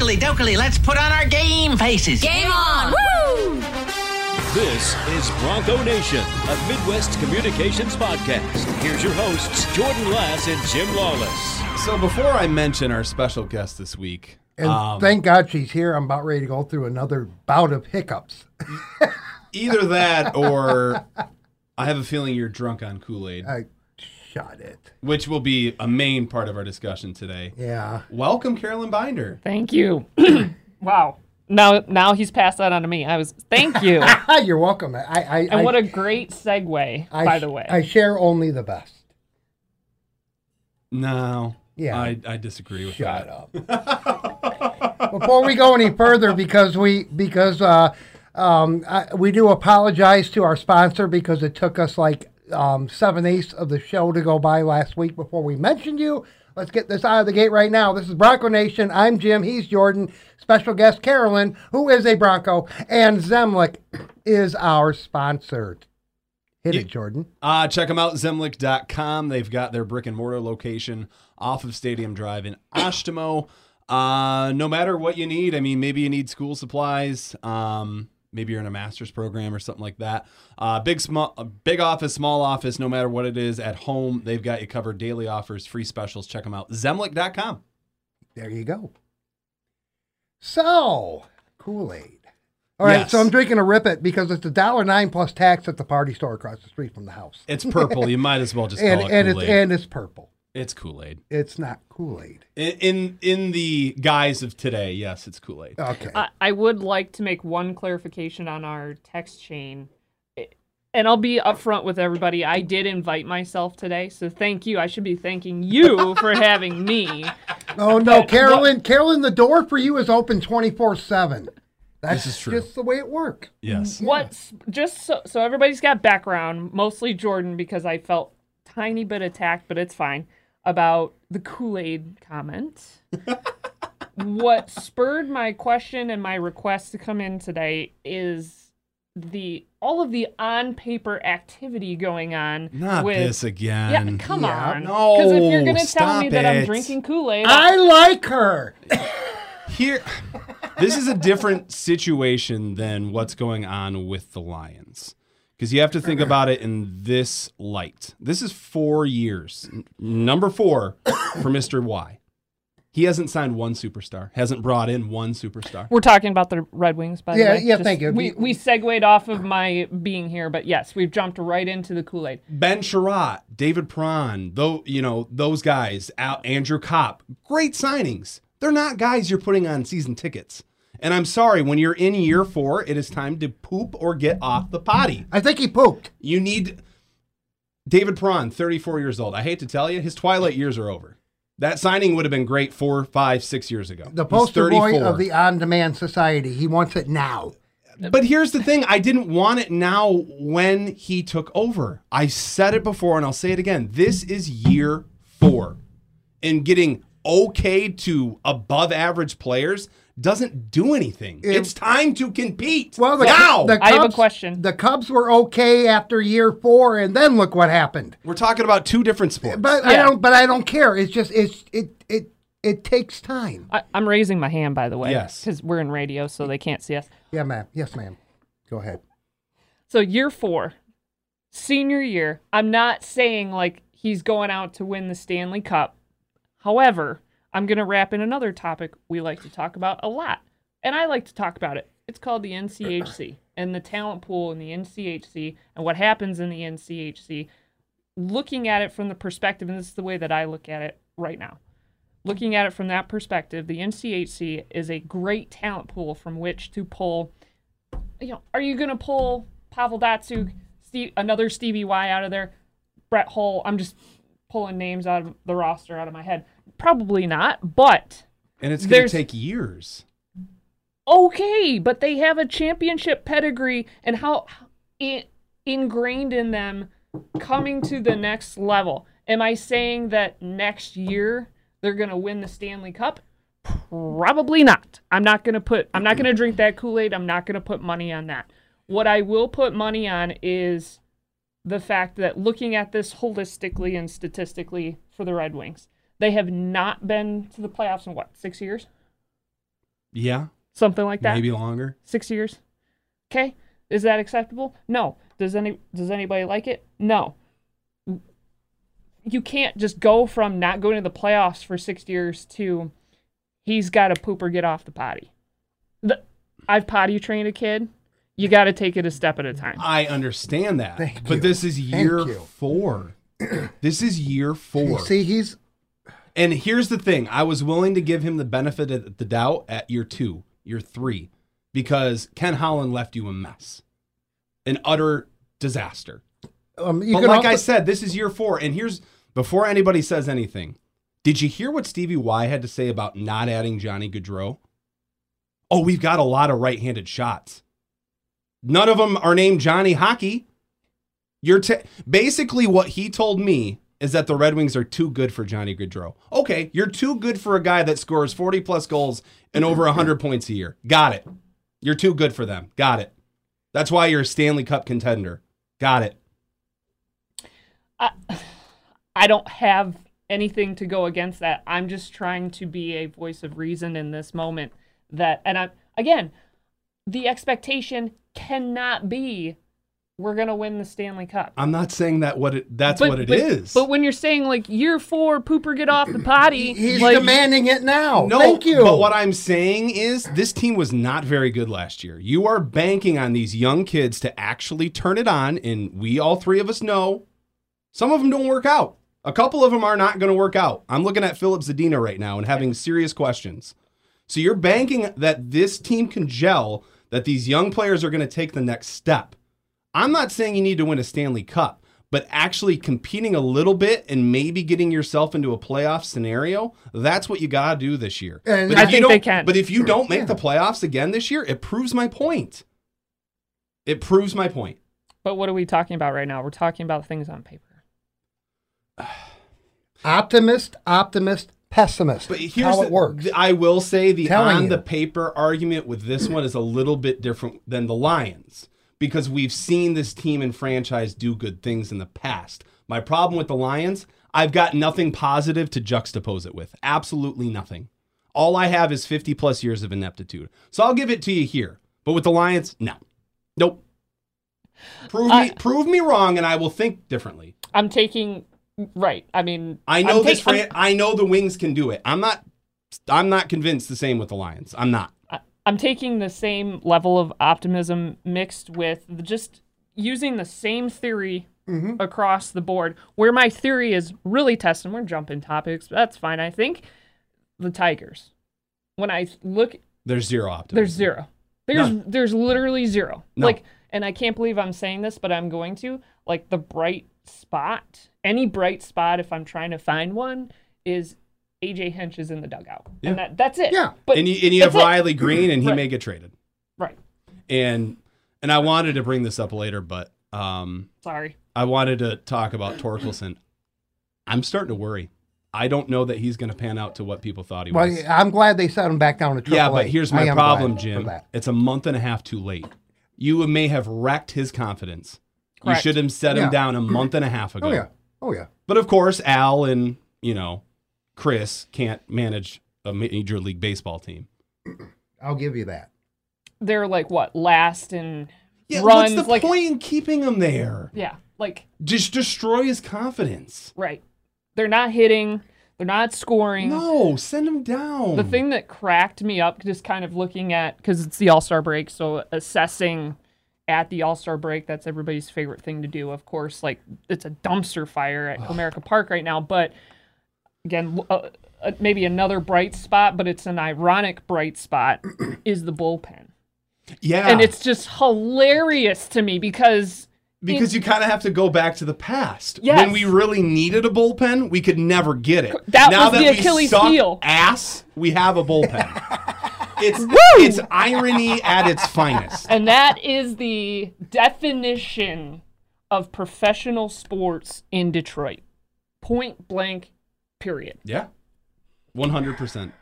Oakley dokley, let's put on our game faces. Game on! Woo! This is Bronco Nation, a Midwest communications podcast. Here's your hosts, Jordan Lass and Jim Lawless. So before I mention our special guest this week, And um, thank God she's here. I'm about ready to go through another bout of hiccups. either that or I have a feeling you're drunk on Kool-Aid, I shot it. which will be a main part of our discussion today. Yeah. Welcome, Carolyn Binder. Thank you. wow. Now, now he's passed that on to me. I was. Thank you. You're welcome. I, I, and I, what a great segue, I by the way. I share only the best. No, Yeah. I, I disagree with Shut that. up. Before we go any further, because we because uh, um, I, we do apologize to our sponsor because it took us like um, seven eighths of the show to go by last week before we mentioned you. Let's get this out of the gate right now. This is Bronco Nation. I'm Jim. He's Jordan. Special guest Carolyn, who is a Bronco, and Zemlik is our sponsor. Hit You- it, Jordan. Uh, check them out, zemlik.com. They've got their brick and mortar location off of Stadium Drive in Oshtemo. Uh, no matter what you need, I mean, maybe you need school supplies. Um, maybe you're in a master's program or something like that. Uh, big, small, big office, small office, no matter what it is. At home, they've got you covered. Daily offers, free specials. Check them out, zemlik.com. There you go. So, Kool Aid. All right, Yes. so I'm drinking a Rip It because it's a dollar nine plus tax at the party store across the street from the house. It's purple. you might as well just and call it and it's and it's purple. It's Kool-Aid. It's not Kool Aid. In, in in the guise of today, yes, it's Kool-Aid. Okay. I, I would like to make one clarification on our text chain. I- And I'll be upfront with everybody. I did invite myself today, so thank you. I should be thanking you for having me. oh no, but Carolyn, Carolyn, the door for you is open twenty four seven. That's This is true. just the way it works. Yes. What's just so so everybody's got background, mostly Jordan because I felt tiny bit attacked, but it's fine about the Kool-Aid comment. what spurred my question and my request to come in today is the all of the on paper activity going on Not with this again. yeah, come Yeah. on. No, Because if you're gonna tell me stop that I'm drinking Kool-Aid, I like her. Here, this is a different situation than what's going on with the Lions. Because you have to think about it in this light. This is four years. N- Number four for Mr. Y. He hasn't signed one superstar, hasn't brought in one superstar. We're talking about the Red Wings, by Yeah, the way. yeah, thank you. We, we segued off of my being here, but yes, we've jumped right into the Kool Aid. Ben Chiarot, David Perron, though you know those guys, Al, Andrew Copp, great signings. They're not guys you're putting on season tickets. And I'm sorry, when you're in year four, it is time to poop or get off the potty. I think he pooped. You need David Perron, 34 years old. I hate to tell you, his twilight years are over. That signing would have been great four, five, six years ago. The poster boy of the on demand society. He wants it now. But here's the thing I didn't want it now when he took over. I said it before and I'll say it again. This is year four. And getting okay to above average players doesn't do anything. it's time to compete. Well, the, now the I have a question. The Cubs were okay after year four, and then look what happened. we're talking about two different sports. But I don't. But I don't care. It's just it's it it it takes time. I, I'm raising my hand, by the way. Yes. Because we're in radio, so they can't see us. Yeah, ma'am. Yes, ma'am. Go ahead. So, year four, senior year, I'm not saying like he's going out to win the Stanley Cup. However, I'm going to wrap in another topic we like to talk about a lot. And I like to talk about it. It's called the NCHC and the talent pool in the NCHC and what happens in the NCHC. Looking at it from the perspective, and this is the way that I look at it right now. Looking at it from that perspective, the NCHC is a great talent pool from which to pull. You know, are you going to pull Pavel Datsyuk, Steve, another Stevie Y out of there, Brett Hull? I'm just pulling names out of the roster out of my head. Probably not, but and it's going to take years. okay, but they have a championship pedigree and how in, ingrained in them coming to the next level. Am I saying that next year they're going to win the Stanley Cup? Probably not. I'm not going to put I'm not going to drink that Kool-Aid. I'm not going to put money on that. What I will put money on is the fact that looking at this holistically and statistically for the Red Wings, they have not been to the playoffs in what, 6 years? Yeah, something like that. maybe longer. Six years. Okay, is that acceptable? No. Does any does anybody like it? No. You can't just go from not going to the playoffs for six years to he's got to poop or get off the potty. The, I've potty trained a kid. You got to take it a step at a time. I understand that, Thank but you. this is year four. this is year four. See, he's And here's the thing I was willing to give him the benefit of the doubt at year two, year three, because Ken Holland left you a mess, an utter disaster. um, you But like I said, this is year four. And here's before anybody says anything, did you hear what Stevie Y had to say about not adding Johnny Gaudreau? Oh, we've got a lot of right handed shots. None of them are named Johnny Hockey. You're ta- basically what he told me is that the Red Wings are too good for Johnny Gaudreau. Okay, you're too good for a guy that scores 40 plus goals and over 100 points a year. Got it. You're too good for them. Got it. That's why you're a Stanley Cup contender. Got it. I I don't have anything to go against that. I'm just trying to be a voice of reason in this moment. That, and I'm again, the expectation cannot be we're gonna win the Stanley Cup. I'm not saying that what it that's But- what it but- is. But when you're saying like year four, pooper get off the potty, he's like, demanding it now. no, Thank you. But what I'm saying is this team was not very good last year. You are banking on these young kids to actually turn it on, and we all three of us know some of them don't work out. A couple of them are not going to work out. I'm looking at Filip Zadina right now and having serious questions. So you're banking that this team can gel, that these young players are going to take the next step. I'm not saying you need to win a Stanley Cup, but actually competing a little bit and maybe getting yourself into a playoff scenario, that's what you got to do this year. And But I if you think they don't- can. But if you don't make the playoffs again this year, it proves my point. It proves my point. But what are we talking about right now? We're talking about things on paper. optimist, optimist, pessimist. But here's how the- it works. I will say the Telling on you. the paper argument with this one is a little bit different than the Lions because we've seen this team and franchise do good things in the past. My problem with the Lions, I've got nothing positive to juxtapose it with. Absolutely nothing. All I have is 50 plus years of ineptitude. So I'll give it to you here. But with the Lions, no. Nope. Prove me prove me wrong and I will think differently. I'm taking right. I mean, I know I'm this. Fran- I know the Wings can do it. I'm not. I'm not convinced the same with the Lions. I'm not. I'm taking the same level of optimism mixed with just using the same theory mm-hmm. across the board. Where my theory is really tested, we're jumping topics. But that's fine. I think the Tigers. When I look, There's zero optimism. there's zero. There's None. there's literally zero. No. Like, and I can't believe I'm saying this, but I'm going to. Like the bright spot, any bright spot, if I'm trying to find one, is AJ Hinch is in the dugout, Yeah. and that that's it. Yeah. but and you, and you have that's it. Riley Greene, and he Right. may get traded. Right. And and I wanted to bring this up later, but um, Sorry. I wanted to talk about Torkelson. I'm starting to worry. I don't know that he's going to pan out to what people thought he well, was. I'm glad they set him back down to AAA. Yeah, but here's my problem, Jim. It's a month and a half too late. You may have wrecked his confidence. Correct. You should have set him Yeah. down a month and a half ago. Oh yeah. Oh yeah. But of course, Al and you know Chris can't manage a major league baseball team. I'll give you that. They're like what last in Yeah, runs? what's the like point in keeping him there? yeah, like Just destroy his confidence. right. They're not hitting. They're not scoring. No, send him down. The thing that cracked me up, just kind of looking at, because it's the All Star break, so assessing at the All Star break, that's everybody's favorite thing to do. Of course, like it's a dumpster fire at Comerica Park right now, but again, uh, uh, maybe another bright spot, but it's an ironic bright spot, is the bullpen. yeah, And it's just hilarious to me because because you kind of have to go back to the past. Yes. When we really needed a bullpen, we could never get it. That now was that the we Achilles heel. Ass, we have a bullpen. it's it's irony at its finest. And that is the definition of professional sports in Detroit. Point blank, period. Yeah, one hundred percent.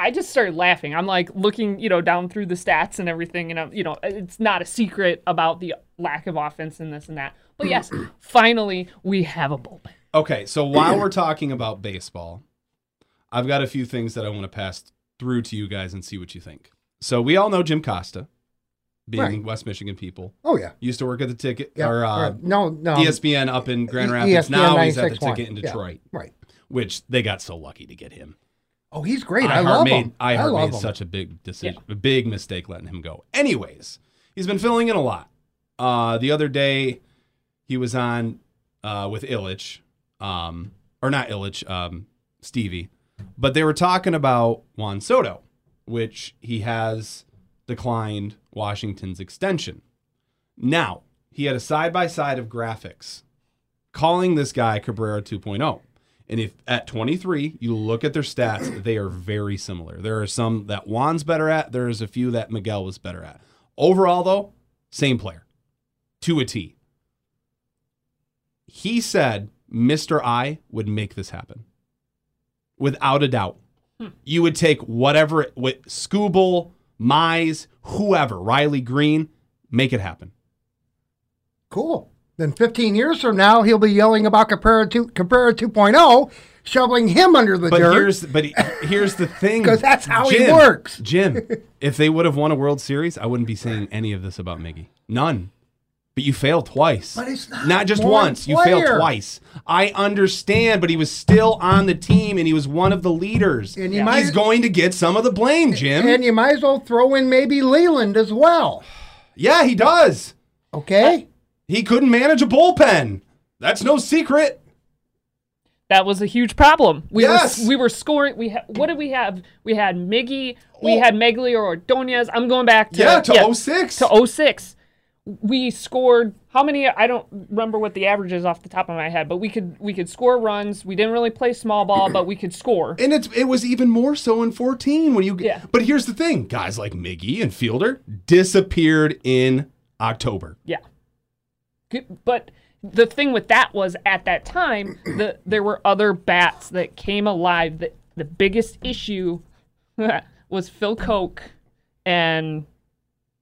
I just started laughing. I'm like looking, you know, down through the stats and everything, and I'm, you know, it's not a secret about the lack of offense and this and that. But yes, finally we have a bullpen. Okay, so while we're talking about baseball, I've got a few things that I want to pass through to you guys and see what you think. So we all know Jim Costa, being Right. West Michigan people. Oh yeah. Used to work at the ticket Yeah. or uh, right. No, no. ESPN up in Grand E- Rapids. ESPN now he's at the 96.1. ticket in Yeah. Detroit, Right. Which they got so lucky to get him. Oh, he's great. I iHeart love made, him. iHeart I love made him. such a big decision, a big mistake letting him go. Anyways, he's been filling in a lot. Uh, the other day, he was on uh, with Ilitch, um, or not Ilitch, um, Stevie, but they were talking about Juan Soto, which he has declined Washington's extension. Now, he had a side by side of graphics calling this guy Cabrera 2.0. And if at 23 you look at their stats, they are very similar. There are some that Juan's better at. There's a few that Miguel was better at. Overall, though, same player to a T. He said Mr. I would make this happen without a doubt. Hmm. You would take whatever with Skubal, Mize, whoever, Riley Greene, make it happen. Cool. Then 15 years from now, he'll be yelling about Cabrera 2, Cabrera 2.0, shoveling him under the But dirt. here's but he- here's the thing 'Cause that's how he works. Jim, if they would have won a World Series, I wouldn't be saying any of this about Miggy. None. But you failed twice. But it's not not just once. You failed twice. I understand, but he was still on the team and he was one of the leaders. And you He's might- going to get some of the blame, Jim. and you might as well throw in maybe Leyland as well. yeah, he does. Okay? He couldn't manage a bullpen. That's no secret. That was a huge problem. We Yes. were we were scoring. We ha- what did we have? We had Miggy. We Oh. had Magglio Ordonez. I'm going back to Yeah, to 06. to 06. We scored how many? I don't remember what the average is off the top of my head, but we could we could score runs. We didn't really play small ball, but we could score. And it's it was even more so in 14 when you Yeah. But here's the thing, guys like Miggy and Fielder disappeared in October. Yeah. But the thing with that was at that time, the, there were other bats that came alive. The, the biggest issue was Phil Coke and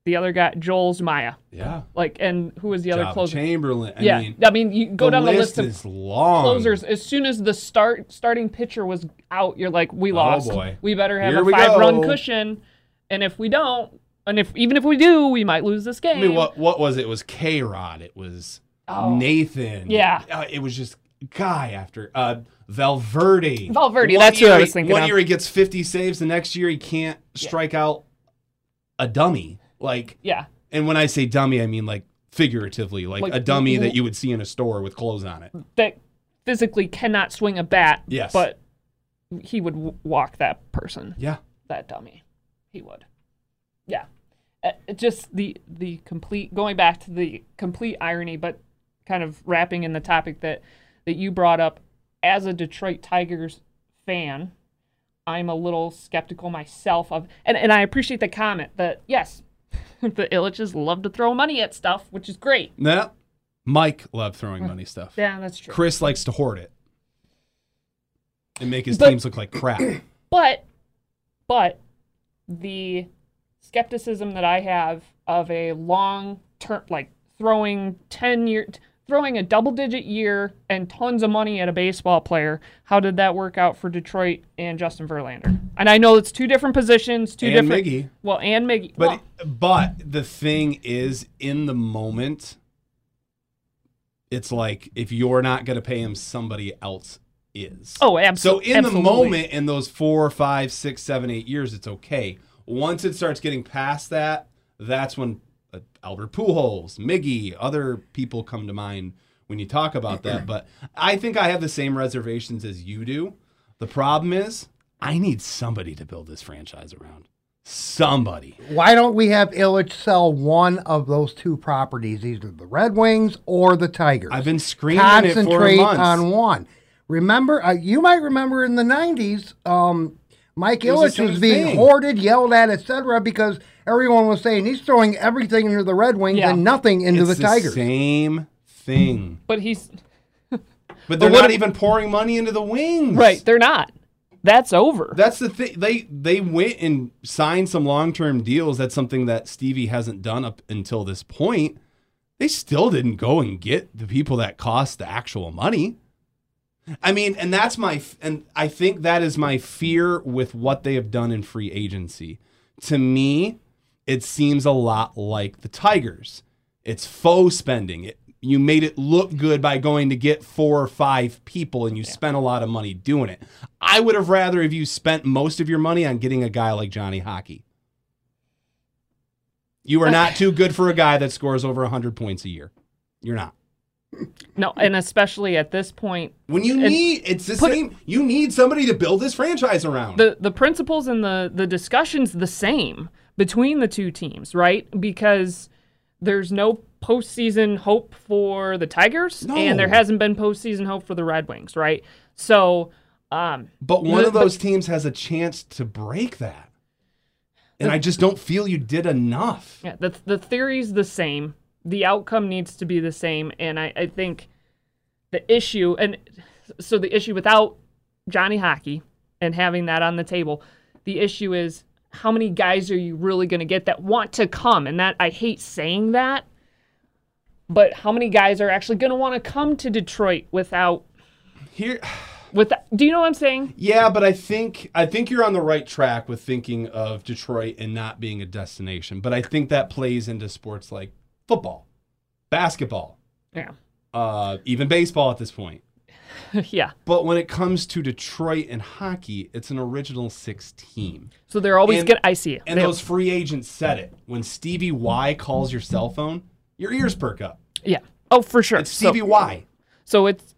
the other guy, Joel Zumaya. Yeah. Like, and who was the other Joba closer? Chamberlain. I yeah, mean, I mean, you go the down the list list of long. closers. As soon as the start starting pitcher was out, you're like, we oh, lost. Oh, boy. We better have Here a five run cushion, and if we don't, and if even if we do, we might lose this game. I mean, what what was it? It was K Rod. It was Nathan. Oh. Yeah. Uh, it was just guy after uh Valverde. Valverde, One that's who year I was thinking One of. year he gets 50 saves. The next year he can't strike out a dummy. Like, yeah. and when I say dummy, I mean like figuratively, like, Like, a dummy that you would see in a store with clothes on it. that physically cannot swing a bat. Yes. But he would w- walk that person, Yeah. that dummy. He would. Yeah. Uh, just the the complete going back to the complete irony, but kind of wrapping in the topic that that you brought up as a Detroit Tigers fan. I'm a little skeptical myself of, and, and I appreciate the comment that yes, the Ilitches love to throw money at stuff, which is great. Yeah, Mike loved throwing money stuff. Yeah, that's true. Chris likes to hoard it and make his But- teams look like crap. But, but the skepticism that I have of a long term, like throwing 10 year, throwing a double digit year and tons of money at a baseball player, how did that work out for Detroit and Justin Verlander? And I know it's two different positions, two And different. Miggy. Well, and Miggy. But well, but the thing is, in the moment, it's like if you're not going to pay him, somebody else is. oh, absolutely. so in absolutely. the moment, in those four, five, six, seven, eight years, it's okay. Once it starts getting past that, that's when uh, Albert Pujols, Miggy, other people come to mind when you talk about that. But I think I have the same reservations as you do. The problem is, I need somebody to build this franchise around. Somebody. Why don't we have Ilitch sell one of those two properties, either the Red Wings or the Tigers? I've been screaming it for Concentrate months. on one. Remember, uh, you might remember in the '90s, um, Mike was Ilitch same was being thing. hoarded, yelled at, etc., because everyone was saying he's throwing everything into the Red Wings Yeah. and nothing into it's the Tigers. same thing. But he's But they're what not if- even pouring money into the wings. right. They're not. That's over. That's the thing. They they went and signed some long term deals. That's something that Stevie hasn't done up until this point. They still didn't go and get the people that cost the actual money. I mean, and that's my, and I think that is my fear with what they have done in free agency. To me, it seems a lot like the Tigers. It's faux spending. It, you made it look good by going to get four or five people and you spent a lot of money doing it. I would have rather if you spent most of your money on getting a guy like Johnny Hockey. You are not too good for a guy that scores over 100 points a year. You're not. No, and especially at this point, When you need, it's the put same. you need somebody to build this franchise around. the the principles and the the discussions the same between the two teams, right? Because there's no postseason hope for the Tigers, and there hasn't been postseason hope for the Red Wings, right? So, um, but one the- of those teams has a chance to break that. And I just don't feel you did enough. yeah, the the theory's the same. The outcome needs to be the same, and I, I think the issue and so the issue without Johnny Hockey and having that on the table, the issue is how many guys are you really going to get that want to come? And that I hate saying that, but how many guys are actually going to want to come to Detroit without Here with do you know what I'm saying? Yeah, but I think I think you're on the right track with thinking of Detroit and not being a destination. But I think that plays into sports like football, basketball, Yeah. uh, even baseball at this point. yeah. But when it comes to Detroit and hockey, it's an original six team. So they're always And- to I see it. And They- those free agents said it. When Stevie Y calls your cell phone, your ears perk up. yeah. Oh, for sure. It's So- Stevie Y. So it's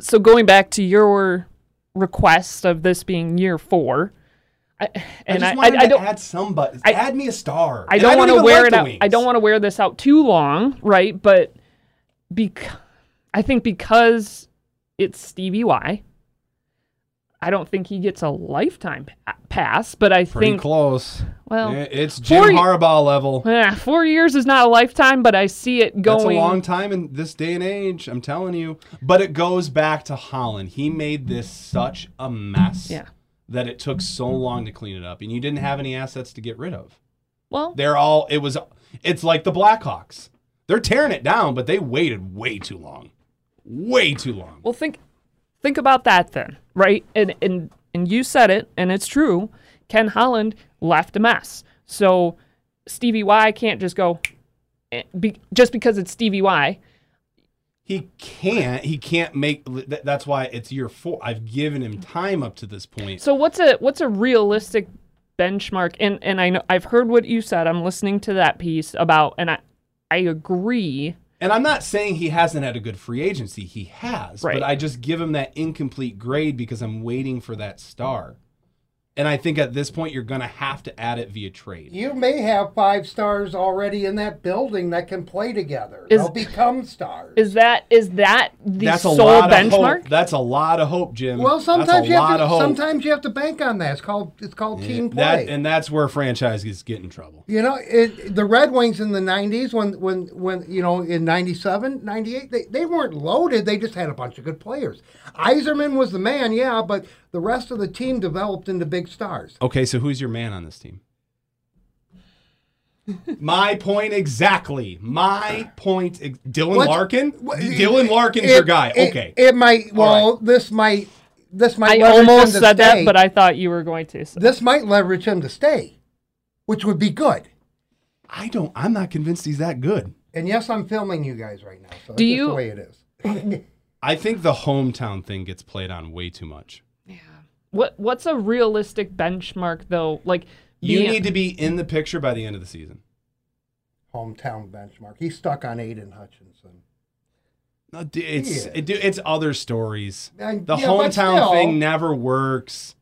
so going back to your request of this being year four, I, and I I, just wanted I, don't add somebody. I- add me a star. I don't want to wear like it out. Wings. I don't want to wear this out too long, right? But because I think because it's Stevie Y, I don't think he gets a lifetime pass. But I Pretty think close. well, Yeah, it's Jim four Harbaugh level. eh, four years is not a lifetime, but I see it going. That's a long time in this day and age. I'm telling you. But it goes back to Holland. He made this such a mess Yeah. That it took so long to clean it up, and you didn't have any assets to get rid of. well, They're all. It was. It's like the Blackhawks. They're tearing it down, but they waited way too long. Way too long. Well, think think about that then, right? And and and you said it, and it's true. Ken Holland left a mess, so Stevie Y can't just go eh, be, just because it's Stevie Y. He can't. He can't make. That's why it's year four. I've given him time up to this point. So what's a what's a realistic benchmark? And and I know I've heard what you said. I'm listening to that piece about, and I I agree. And I'm not saying he hasn't had a good free agency. He has. Right. But I just give him that incomplete grade because I'm waiting for that star. And I think at this point, you're going to have to add it via trade. You may have five stars already in that building that can play together. Is- They'll become stars. Is that is that the That's a sole lot of benchmark? hope. That's a lot of hope, Jim. well, that's sometimes a you have to. of hope. Sometimes you have to bank on that. It's called it's called team play. That, and that's where franchises get in trouble. You know, it, the Red Wings in the 90s, when, when, when you know, in 97, 98, they, they weren't loaded. They just had a bunch of good players. Yzerman was the man, yeah, but the rest of the team developed into big stars. Okay, so who's your man on this team? My point exactly. My point. ex- Dylan What's- Larkin. what- Dylan Larkin's It- your guy. it- okay. It, might, well, right. this might, this might I leverage him almost to said stay. that, but I thought you were going to. So. This might leverage him to stay, which would be good. I don't. I'm not convinced he's that good. And yes, I'm filming you guys right now, so Do that's just you- the way it is. I think the hometown thing gets played on way too much. What what's a realistic benchmark though? Like You being- need to be in the picture by the end of the season. Hometown benchmark. He's stuck on Aidan Hutchinson. No, d- It's Yeah. it, it's other stories. And- The yeah, hometown still- thing never works.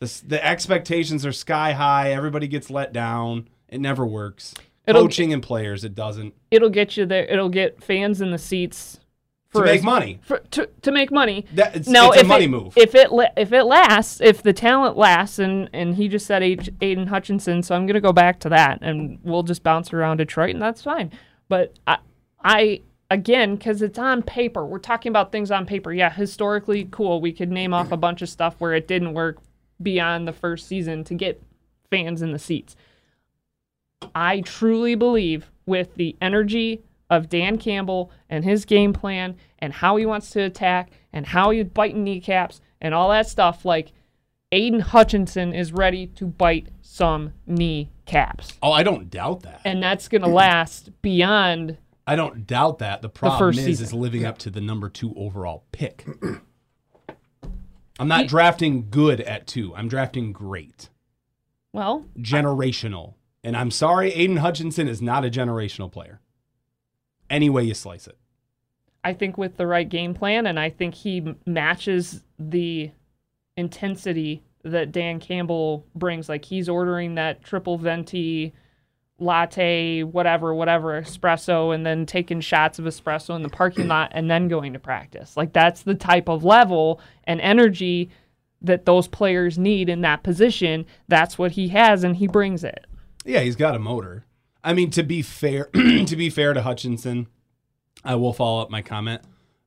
The the expectations are sky high. Everybody gets let down. It never works. It'll- Coaching and players, it doesn't. it'll get you there. It'll get fans in the seats To make money. For, to, to make money. That- it's- now, it's a if money it, move. If it if it lasts, if the talent lasts, and and he just said H- Aidan Hutchinson, so I'm gonna go back to that, and we'll just bounce around Detroit, and that's fine. But I, I again, because it's on paper, we're talking about things on paper. Yeah, historically, cool. We could name off a bunch of stuff where it didn't work beyond the first season to get fans in the seats. I truly believe with the energy of Dan Campbell and his game plan and how he wants to attack and how he's biting kneecaps and all that stuff. Like Aidan Hutchinson is ready to bite some kneecaps. Oh, I don't doubt that. And that's going to last beyond. I don't doubt that. The problem first is, season. is living up to the number two overall pick. I'm not drafting good at two. I'm drafting great, Well, generational. And I'm sorry, Aidan Hutchinson is not a generational player. Any way you slice it. I think with the right game plan, and I think he matches the intensity that Dan Campbell brings. Like he's ordering that triple venti latte, whatever, whatever espresso, and then taking shots of espresso in the parking lot and then going to practice. Like that's the type of level and energy that those players need in that position. That's what he has, and he brings it. Yeah, he's got a motor. I mean, to be fair, to be fair to Hutchinson, I will follow up my comment.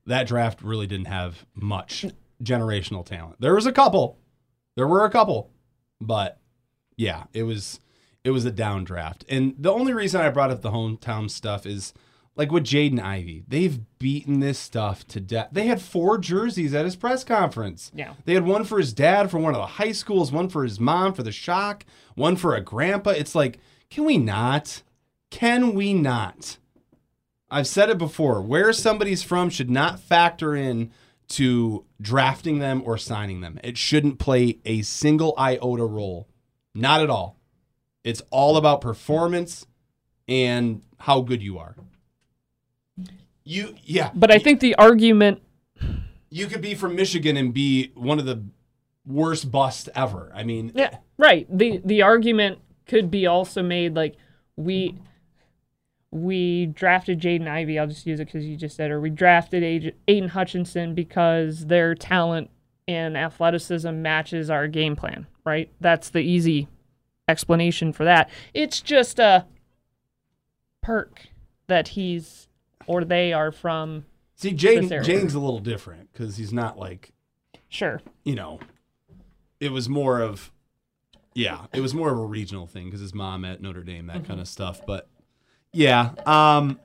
That draft really didn't have much generational talent. There was a couple. There were a couple. But yeah, it was it was a down draft. And the only reason I brought up the hometown stuff is like with Jaden Ivey, they've beaten this stuff to death. They had four jerseys at his press conference. Yeah. They had one for his dad for one of the high schools, one for his mom for the shock, one for a grandpa. It's like, can we not? Can we not? I've said it before. Where somebody's from should not factor in to drafting them or signing them. It shouldn't play a single iota role. Not at all. It's all about performance and how good you are. You yeah, But I think the argument you could be from Michigan and be one of the worst busts ever. I mean, Yeah, right. the The argument could be also made like we we drafted Jaden Ivey. I'll just use it because you just said, or we drafted Aidan Hutchinson because their talent and athleticism matches our game plan. Right. That's the easy explanation for that. It's just a perk that he's or they are from. see, Jaden. Jaden's a little different because he's not like Sure. you know, it was more of, yeah, it was more of a regional thing because his mom at Notre Dame, that kind of stuff. But yeah, um,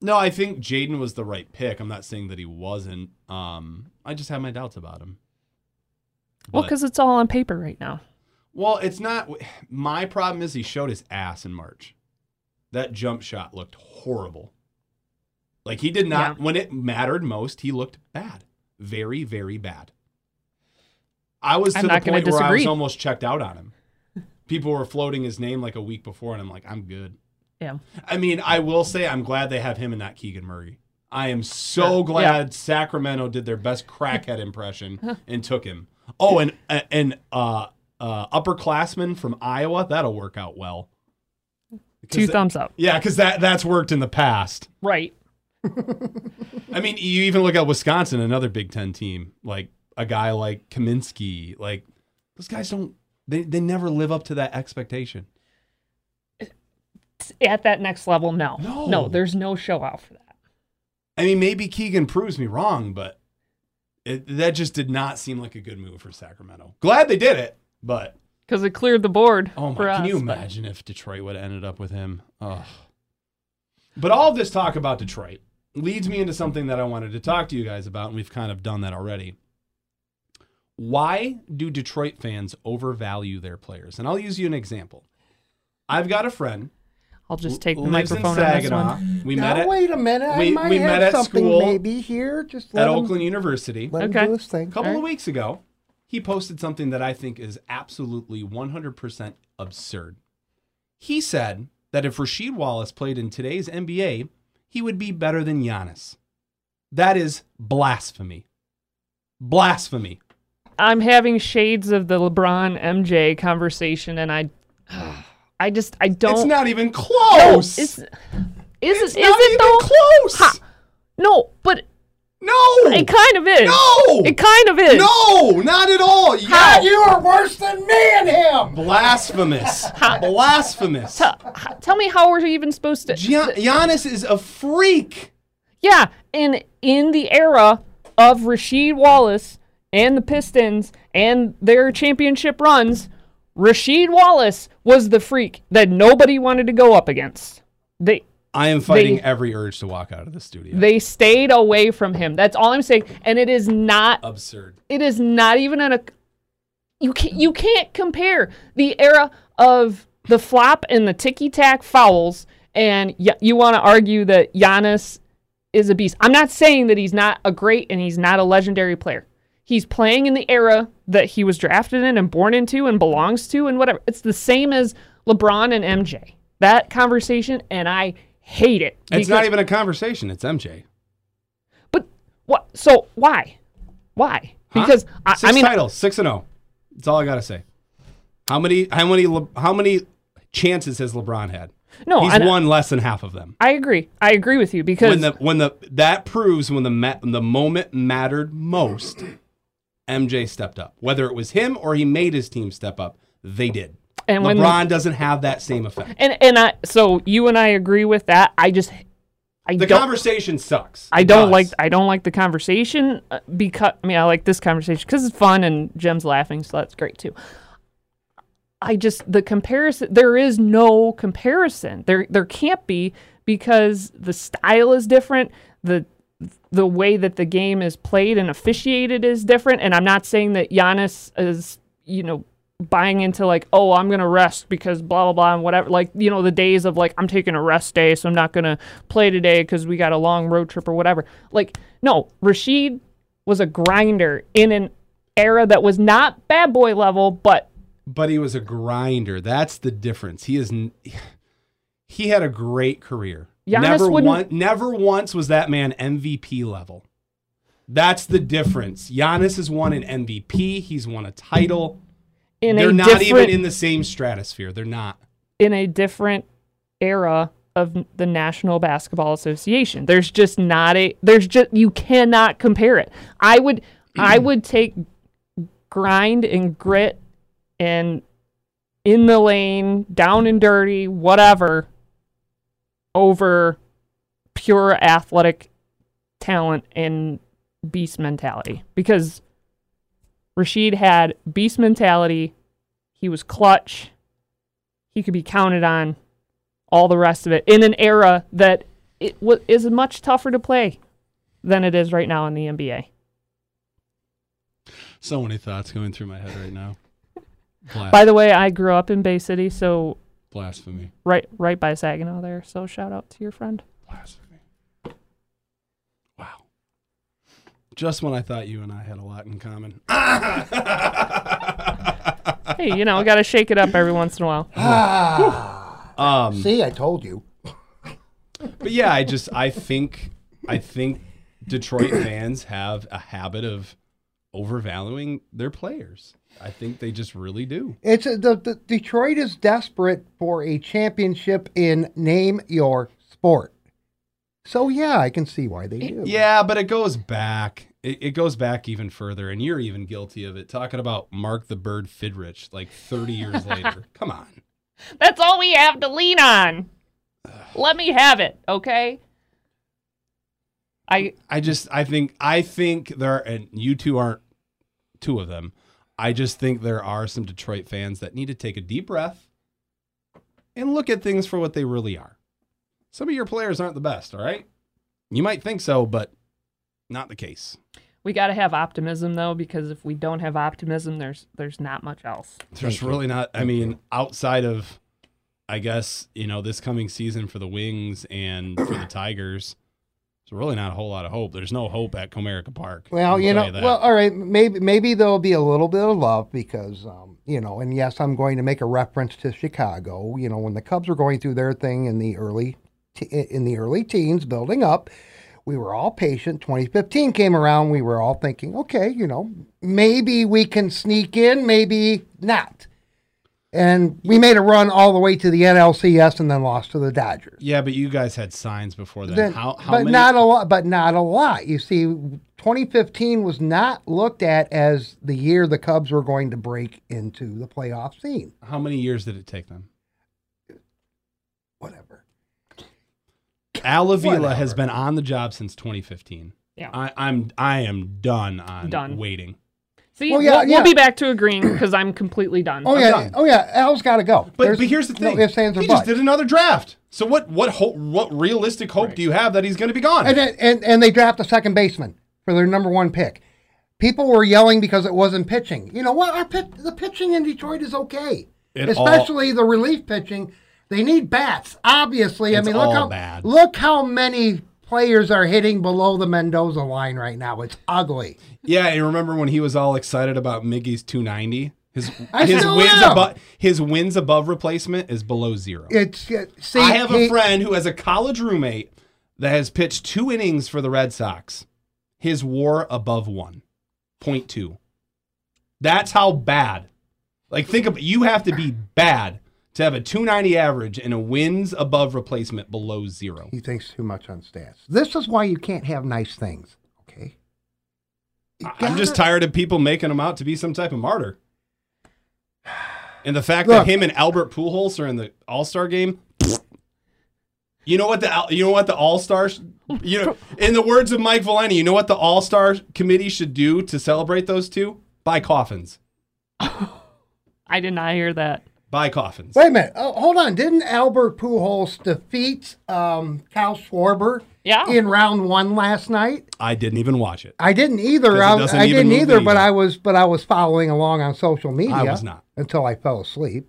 no, I think Jaden was the right pick. I'm not saying that he wasn't. Um, I just have my doubts about him. Well, because it's all on paper right now. well, it's not. My problem is he showed his ass in March. That jump shot looked horrible. Like he did not, Yeah. when it mattered most, he looked bad. Very, very bad. I was to I'm the point where I was almost checked out on him. People were floating his name like a week before, and I'm like, I'm good. Yeah. I mean, I will say I'm glad they have him and not Keegan Murray. I am so Yeah. glad Sacramento did their best crackhead impression and took him. Oh, and and uh, uh, upperclassman from Iowa that'll work out well. Two thumbs up. Yeah, because that that's worked in the past. Right. I mean, you even look at Wisconsin, another Big Ten team, like a guy like Kaminsky. Like those guys don't they they never live up to that expectation. At that next level, no. No. No, there's no show out for that. I mean, maybe Keegan proves me wrong, but it, that just did not seem like a good move for Sacramento. Glad they did it, but Because it cleared the board oh my, for can us. you but- imagine if Detroit would have ended up with him? Ugh. But all this talk about Detroit leads me into something that I wanted to talk to you guys about, and we've kind of done that already. Why do Detroit fans overvalue their players? And I'll use you an example. I've got a friend I'll just take the lives in microphone on this Saginaw. one. We now met at, wait a minute. we- I might we have met at something school maybe here. Just let at him, Oakland University. let him Okay. do his thing. A couple of Alright. weeks ago, he posted something that I think is absolutely 100% absurd. He said that if Rasheed Wallace played in today's NBA, he would be better than Giannis. That is blasphemy. Blasphemy. I'm having shades of the LeBron MJ conversation, and I, I just I don't. It's not even No, close. Is, is It's it? Is not it even though? close. Ha. No, but No. it kind of is. No. It kind of is. no, not at all. Yeah. God, you are worse than me and him. Blasphemous. Blasphemous. T- h- tell me how we're even supposed to. Gian- Giannis is a freak. Yeah, in in the era of Rasheed Wallace and the Pistons and their championship runs, Rasheed Wallace was the freak that nobody wanted to go up against. They I am fighting They- every urge to walk out of the studio. They stayed away from him. That's all I'm saying. And it is not Absurd. it is not even an a you can't you can't compare the era of the flop and the ticky tack fouls and y- you want to argue that Giannis is a beast. I'm not saying that he's not a great and he's not a legendary player. He's playing in the era that he was drafted in and born into and belongs to and whatever. It's the same as LeBron and MJ. That conversation and I hate it. It's not even a conversation. It's MJ. But what so why? Why? Huh? Because I, six I mean titles, six and zero. That's all I gotta say. How many? How many? How many chances has LeBron had? No, he's won less than half of them. I agree. I agree with you because When the when the that proves when the ma- the moment mattered most, MJ stepped up. Whether it was him or he made his team step up, they did. And when- LeBron doesn't have that same effect. and and I so you and I agree with that. I just I The conversation sucks. I don't does. like I don't like the conversation uh, because I mean I like this conversation because it's fun and Jim's laughing so that's great too. I just the comparison there is no comparison there there can't be because the style is different the the way that the game is played and officiated is different and I'm not saying that Giannis is you know buying into like oh I'm gonna rest because blah blah blah and whatever like you know the days of like I'm taking a rest day so I'm not gonna play today because we got a long road trip or whatever like no Rasheed was a grinder in an era that was not bad boy level but but he was a grinder. That's the difference. He is he had a great career. Giannis never wouldn't- one, never once was that man MVP level. That's the difference. Giannis has won an MVP. He's won a title. in They're a not even in the same stratosphere. They're not. in a different era of the National Basketball Association. There's just not a there's just you cannot compare it. I would I would take grind and grit and in the lane, down and dirty, whatever over pure athletic talent and beast mentality because Rasheed had beast mentality. He was clutch. He could be counted on. All the rest of it in an era that it wa is much tougher to play than it is right now in the NBA. So many thoughts going through my head right now. By the way, I grew up in Bay City, so blasphemy. right right by Saginaw there. So shout out to your friend. Blasphemy. Wow. Just when I thought you and I had a lot in common. Hey, you know, I got to shake it up every once in a while. Um, See, I told you. But yeah, I just I think I think Detroit fans have a habit of overvaluing their players. I think they just really do. It's a, the, the Detroit is desperate for a championship in name your sport. So yeah, I can see why they do. Yeah, but it goes back. It, it goes back even further, and you're even guilty of it. Talking about Mark the Bird Fidrych like 30 years later. Come on. That's all we have to lean on. Let me have it, okay? I I just I think I think there and you two aren't two of them. I just think there are some Detroit fans that need to take a deep breath and look at things for what they really are. Some of your players aren't the best, all right? You might think so, but not the case. we got to have optimism though because if we don't have optimism there's there's not much else. There's really not I mean, outside of I guess, you know, this coming season for the Wings and for the Tigers, really not a whole lot of hope. There's no hope at Comerica Park. Well, you know, well, all right, maybe maybe there'll be a little bit of love because, um, you know, and yes, I'm going to make a reference to Chicago. You know, when the Cubs were going through their thing in the early te- in the early teens, building up, we were all patient. 2015 came around, we were all thinking, okay, you know, maybe we can sneak in, maybe not. And we made a run all the way to the NLCS and then lost to the Dodgers. Yeah, but you guys had signs before then. Then- how how but many not a lot. But not a lot. You see, 2015 was not looked at as the year the Cubs were going to break into the playoff scene. how many years did it take them? Whatever. Al Avila Whatever. has been on the job since 2015. Yeah. I, I'm I am done on Done. waiting. See, Well, yeah, we'll, yeah. we'll be back to agreeing because I'm completely done. Oh yeah, done. oh yeah. Al's got to go. But, but here's the thing: No ifs, ands, or he just buts. did another draft. So what? What hope? What realistic hope do you have that he's going to be gone? And, and and they draft a second baseman for their number one pick. People were yelling because it wasn't pitching. You know what? Our pit, the pitching in Detroit is okay, It especially the relief pitching. They need bats. Obviously, I mean, look how bad. look how many players are hitting below the Mendoza line right now. It's ugly. Yeah, and remember when he was all excited about Miggy's 290? His I his wins am. above his wins above replacement is below zero. It's uh, see. I have a friend who has a college roommate that has pitched two innings for the Red Sox. His WAR above one point two. That's how bad. Like think of you have to be bad to have a 290 average and a wins above replacement below zero. He thinks too much on stats. This is why you can't have nice things. Okay. You I- I'm just gotta- tired of people making him out to be some type of martyr. And the fact Look. that him and Albert Pujols are in the All Star game. You know what the you know what the All Stars you know in the words of Mike Valenti, you know what the All Star committee should do to celebrate those two? Buy coffins. I did not hear that. Buy coffins. Wait a minute. Oh, hold on. Didn't Albert Pujols defeat um, Kyle Schwarber Yeah. in round one last night? I didn't even watch it. I didn't either. I, doesn't I didn't move either, but. I was but I was following along on social media. I was not. until I fell asleep.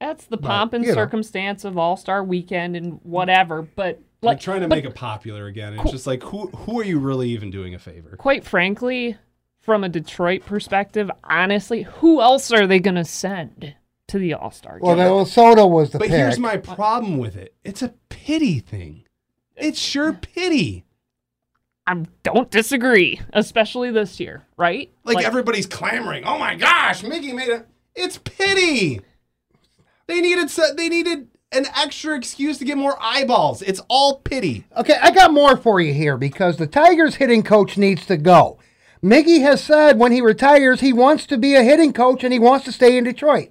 That's the pomp and you know. circumstance of All Star Weekend and whatever. But Like like, trying to but make it popular again. It's just like who who are you really even doing a favor? quite frankly, from a Detroit perspective, honestly, who else are they gonna send to the All Star game. Well, game? the Soto was the But pick. here's my problem with it. It's a pity thing. It's sure pity. I don't disagree, especially this year, right? Like, everybody's clamoring. Oh my gosh, Miggy made it. It's pity. They needed they needed an extra excuse to get more eyeballs. It's all pity. Okay, I got more for you here because the Tigers hitting coach needs to go. Miggy has said when he retires, he wants to be a hitting coach and he wants to stay in Detroit.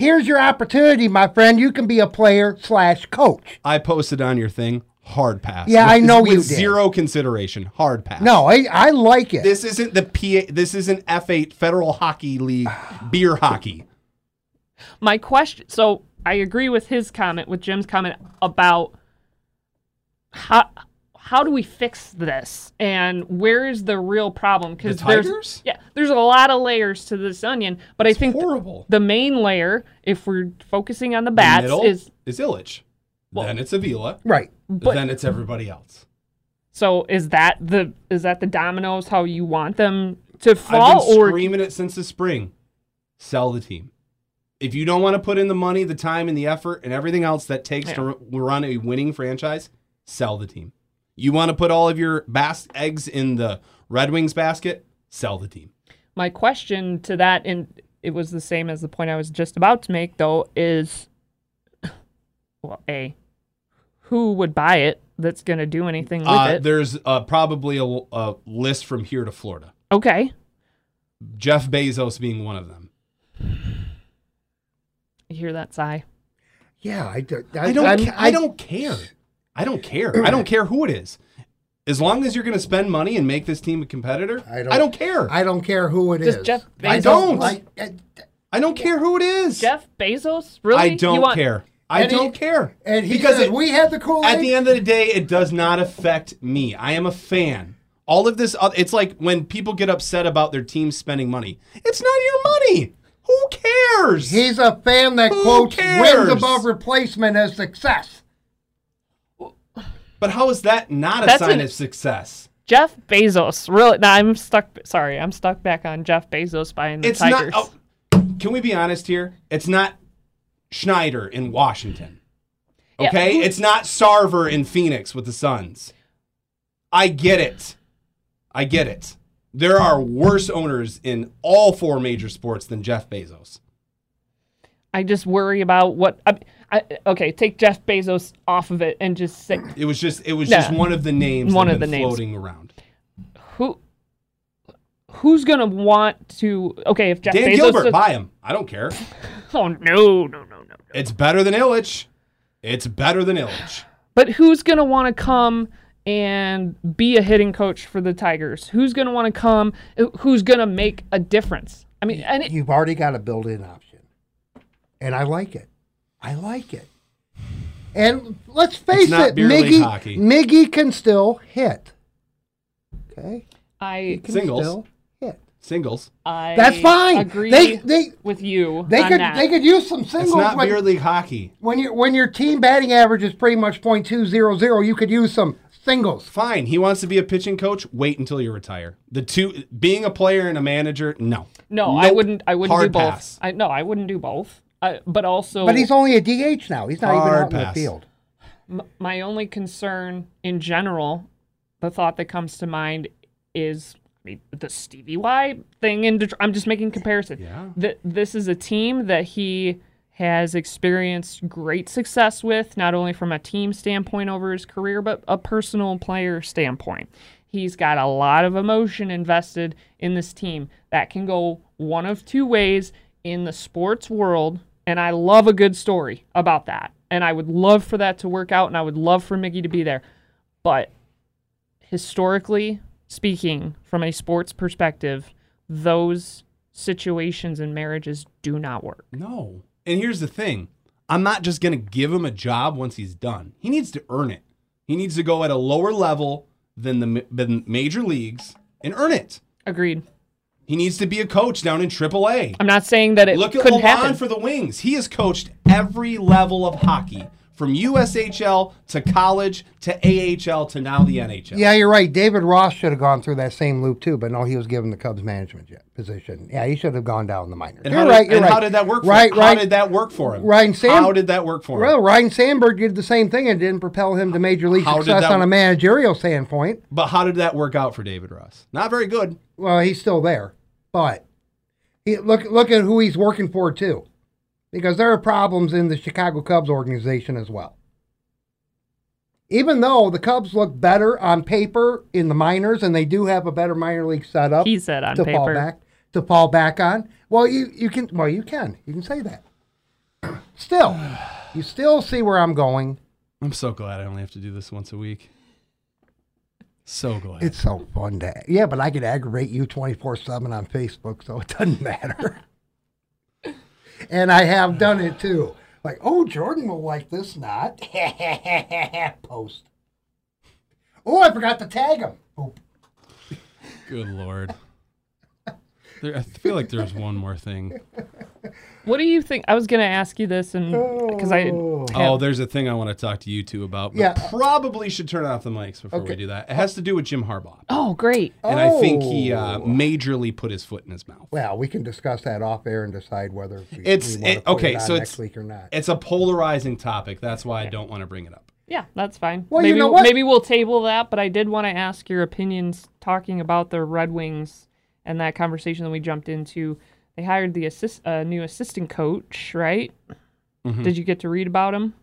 Here's your opportunity, my friend. You can be a player slash coach. I posted on your thing. Hard pass. Yeah, I know with you did. Zero consideration. Hard pass. No, I, I like it. This isn't the PA. This isn't F8 Federal Hockey League beer hockey. My question so I agree with his comment, with Jim's comment about how how do we fix this and where is the real problem? Because The there's yeah, there's a lot of layers to this onion, but I think th- horrible. the main layer, if we're focusing on the bats, the middle is is Ilitch. Well- then it's Avila. right. But- then it's everybody else. so is that the is that the dominoes how you want them to fall I've fall been or screaming it since the spring. Sell the team. If you don't want to put in the money, the time, and the effort, and everything else that takes to r- run a winning franchise, sell the team. You want to put all of your bas- eggs in the Red Wings basket, sell the team. my question to that and it was the same as the point I was just about to make though is well a who would buy it that's going to do anything with Uh, it there's uh, probably a, a list from here to Florida. okay Jeff Bezos being one of them. you hear that sigh Yeah, I, do- I don't. I'm- ca- I, don't care. I don't care. I don't care who it is. As long as you're going to spend money and make this team a competitor, I I don't- don't, care. I, I don't care who it is. Does Jeff I don't. Like- I- I- don't care who it is. Jeff Bezos really I don't want- care. I And don't care. and he because says, it- we had the cool at the end of the day, it does not affect me. I am a fan. All of this, it's like when people get upset about their team spending money. It's not your money. Who cares? He's a fan that Who quotes cares? wins above replacement as success. But how is that not a That's sign an- of success? Jeff Bezos really no, I'm stuck sorry I'm stuck back on Jeff Bezos buying the It's Tigers not. Oh, can we be honest here? It's not Snyder in Washington. Okay, who- it's not Sarver in Phoenix with the Suns. I get it. I get it. There are worse owners in all four major sports than Jeff Bezos. I just worry about what I, I okay take Jeff Bezos off of it and just say It was just it was just one of the names One that of have the names. floating around. who who's gonna want to okay if Jeff Bezos. Dan Bezos Gilbert, does- buy him. I don't care. oh no no no no no It's better than Ilitch. It's better than Ilitch. but who's gonna want to come and be a hitting coach for the Tigers? Who's going to want to come? Who's going to make a difference? I mean, and it, You've already got a built-in option, and I like it. I like it. And let's face it, Miggy, hockey. Miggy can still hit. Okay, I can Singles. still hit. Singles. I That's fine. Agree They they with you. they on could that. they could use some singles. It's not when, beer league hockey. when your when your team batting average is pretty much .200. You could use some singles. Fine. He wants to be a pitching coach. Wait until you retire. The two, being a player and a manager, no. No, I wouldn't. I wouldn't Hard do both. pass. I no, I wouldn't do both. I, but also, But he's only a DH now. He's not even Hard out in the field. M- my only concern in general, the thought that comes to mind is I mean, the Stevie Y thing. In Detroit. I'm just making comparison. Yeah. Th- this is a team that he has experienced great success with, not only from a team standpoint over his career, but a personal player standpoint. He's got a lot of emotion invested in this team. That can go one of two ways in the sports world, and I love a good story about that. And I would love for that to work out, and I would love for Miggy to be there. But historically speaking, from a sports perspective, those situations and marriages do not work. No. And here's the thing I'm not just going to give him a job once he's done. He needs to earn it. He needs to go at a lower level than the than major leagues and earn it. Agreed. He needs to be a coach down in AAA. I'm not saying that it Look at couldn't Lalonde happen. for the Wings. He has coached every level of hockey, from USHL to college to AHL to now the NHL. Yeah, you're right. David Ross should have gone through that same loop too, but no, he was given the Cubs management position. Yeah, he should have gone down the minors. And, you're how did, right. You're and right. how did that work? For Right, him? right. How did that work for him? Ryan Sam- How did that work for him? Well, Ryne Sandberg did the same thing and didn't propel him to major league How success on a managerial standpoint. but how did that work out for David Ross? Not very good. Well, he's still there, but he, look look at who he's working for too, because there are problems in the Chicago Cubs organization as well. Even though the Cubs look better on paper in the minors, and they do have a better minor league setup, He said on to fall paper. back to fall back on. Well, you you can well you can you can say that. Still, you still see where I'm going. I'm so glad I only have to do this once a week. So glad. It's so fun to yeah, but I could aggravate you 24 seven on Facebook, so it doesn't matter. and I have done it too. Like, oh, Jordan will like this knot. Post. Oh, I forgot to tag him. Oh, Good lord. There, I feel like there's one more thing. What do you think? I was going to ask you this, and because I Oh, there's a thing I want to talk to you two about. But Yeah. Probably should turn off the mics before we do that. It has to do with Jim Harbaugh. oh great, And I think he uh, Oh. majorly put his foot in his mouth. Well, we can discuss that off air and decide whether we, It's- we want it- to put okay, it on so next it's- week or not. It's a polarizing topic. That's why I don't want to bring it up. yeah, that's fine. Well, you know what? maybe we'll table that. But I did want to ask your opinions talking about the Red Wings and that conversation that we jumped into. They hired the assist, uh, new assistant coach, right? Mm-hmm. Did you get to read about him?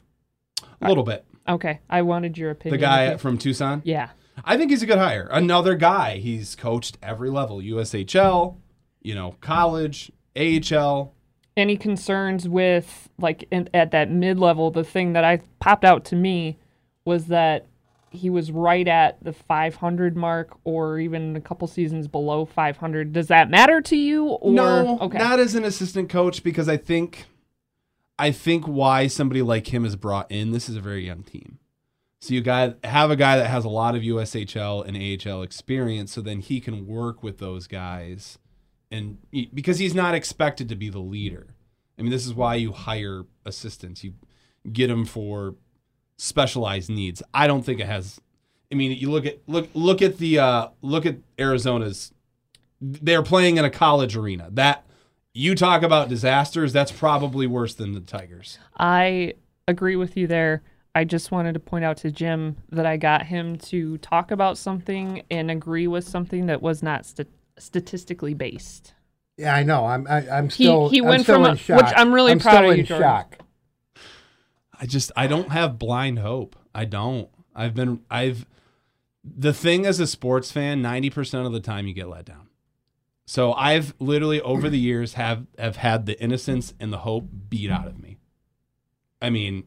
A little bit. Okay, I wanted your opinion. The guy Okay. from Tucson. yeah. I think he's a good hire. Another guy. He's coached every level: USHL, you know, college, AHL. any concerns with like in, at that mid level the thing that i popped out to me was that he was right at the 500 mark or even a couple seasons below 500 does that matter to you or no, okay not as an assistant coach because I think, I think why somebody like him is brought in. This is a very young team, so you got have a guy that has a lot of USHL and AHL experience, so then he can work with those guys, and because he's not expected to be the leader. I mean, this is why you hire assistants. You get them for specialized needs. I don't think it has. I mean, you look at look look at the uh, look at Arizona's. They're playing in a college arena. That you talk about disasters. That's probably worse than the Tigers. i agree with you there i just wanted to point out to jim that i got him to talk about something and agree with something that was not st- statistically based Yeah, I know. I'm I, I'm He- still he I'm went still from in a- which. I'm really I'm proud still of in you, Jordan. shock. I just I don't have blind hope. I don't. I've been I've the thing as a sports fan, 90% of the time you get let down. So I've literally over the years have have had the innocence and the hope beat out of me. I mean,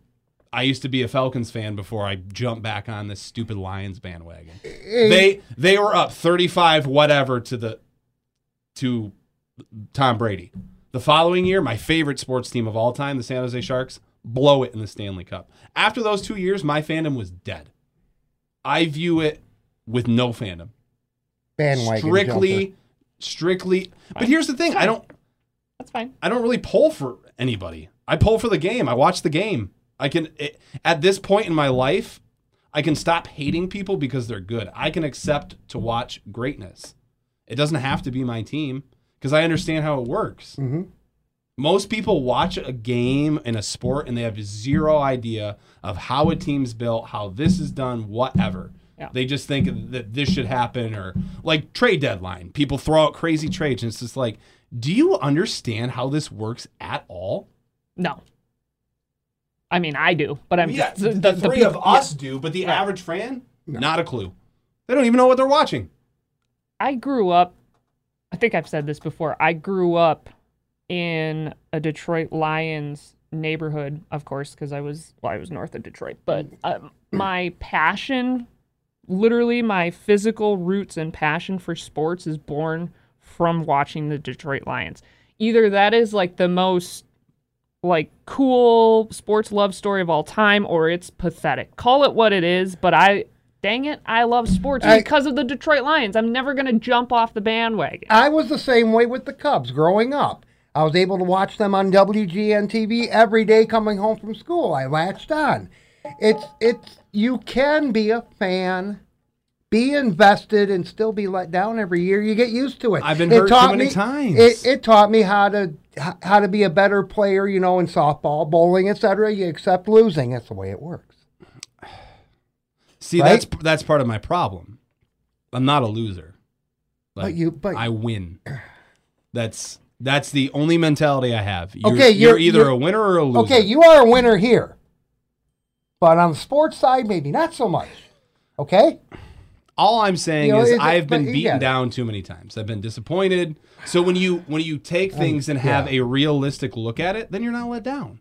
I used to be a Falcons fan before I jumped back on this stupid Lions bandwagon. They they were up 35 whatever to the to Tom Brady. The following year, my favorite sports team of all time, the San Jose Sharks, blow it in the Stanley Cup. After those 2 years, my fandom was dead. I view it with no fandom. bandwagon Strictly jumper. strictly But here's the thing, I don't That's fine. I don't really pull for anybody. I pull for the game. I watch the game. I can it, at this point in my life, I can stop hating people because they're good. I can accept to watch greatness. It doesn't have to be my team because I understand how it works. Mm-hmm. Most people watch a game in a sport and they have zero idea of how a team's built, how this is done, whatever. Yeah. They just think that this should happen or like trade deadline. People throw out crazy trades and it's just like, do you understand how this works at all? No. I mean, I do, but I'm Yeah, just the, the three peop- of us do, but the Right. average fan, not a clue. They don't even know what they're watching. I grew up. I think I've said this before. I grew up in a Detroit Lions neighborhood, of course, because I was well, I was north of Detroit. But um, my passion, literally my physical roots and passion for sports, is born from watching the Detroit Lions. Either that is like the most like cool sports love story of all time, or it's pathetic. Call it what it is, but I. Dang it, I love sports I- because of the Detroit Lions. I'm never going to jump off the bandwagon. I was the same way with the Cubs growing up. I was able to watch them on WGN TV every day coming home from school. I latched on. It's it's you can be a fan, be invested, and still be let down every year. You get used to it. I've been It hurt too taught many me- times. It, it taught me how to how to be a better player. You know, in softball, bowling, etc. You accept losing. That's the way it works. See, Right? that's that's part of my problem. I'm not a loser. But you- but- I win. That's that's the only mentality I have. You're, Okay, you're, you're- either you're- a winner or a loser. Okay, you are a winner here, but on the sports side, maybe not so much. Okay. All I'm saying You know, is I've been beaten it. down too many times. I've been disappointed. So when you when you take um, things and have yeah. a realistic look at it, then you're not let down.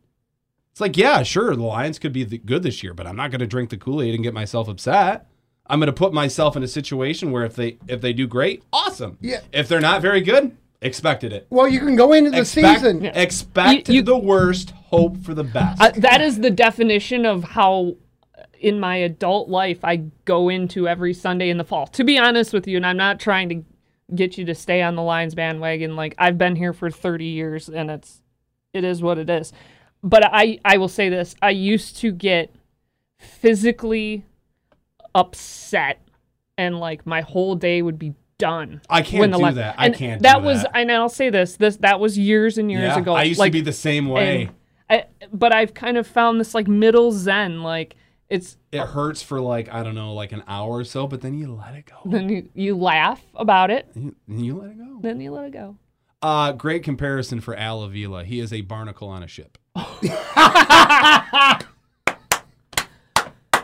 It's like, yeah, sure, the Lions could be the, good this year, but I'm not going to drink the Kool-Aid and get myself upset. I'm going to put myself in a situation where if they if they do great, awesome. Yeah. If they're not very good, expected it. Well, you can go into the expect, season. expect You- you- the worst, hope for the best. Uh, that is the definition of how in my adult life I go into every Sunday in the fall. To be honest with you, and I'm not trying to get you to stay on the Lions bandwagon. Like I've been here for 30 years, and it's it is what it is. But I I will say this: I used to get physically upset, and like my whole day would be done. I can't when the do that. I can't That was, that. and I'll say this: this that was years and years yeah, ago. I used like, to be the same way. I, but I've kind of found this like middle zen. Like it's it hurts for like I don't know, like an hour or so, but then you let it go. then you, you laugh about it, You, you let it go. then you let it go. Uh, great comparison for Al Avila. He is a barnacle on a ship.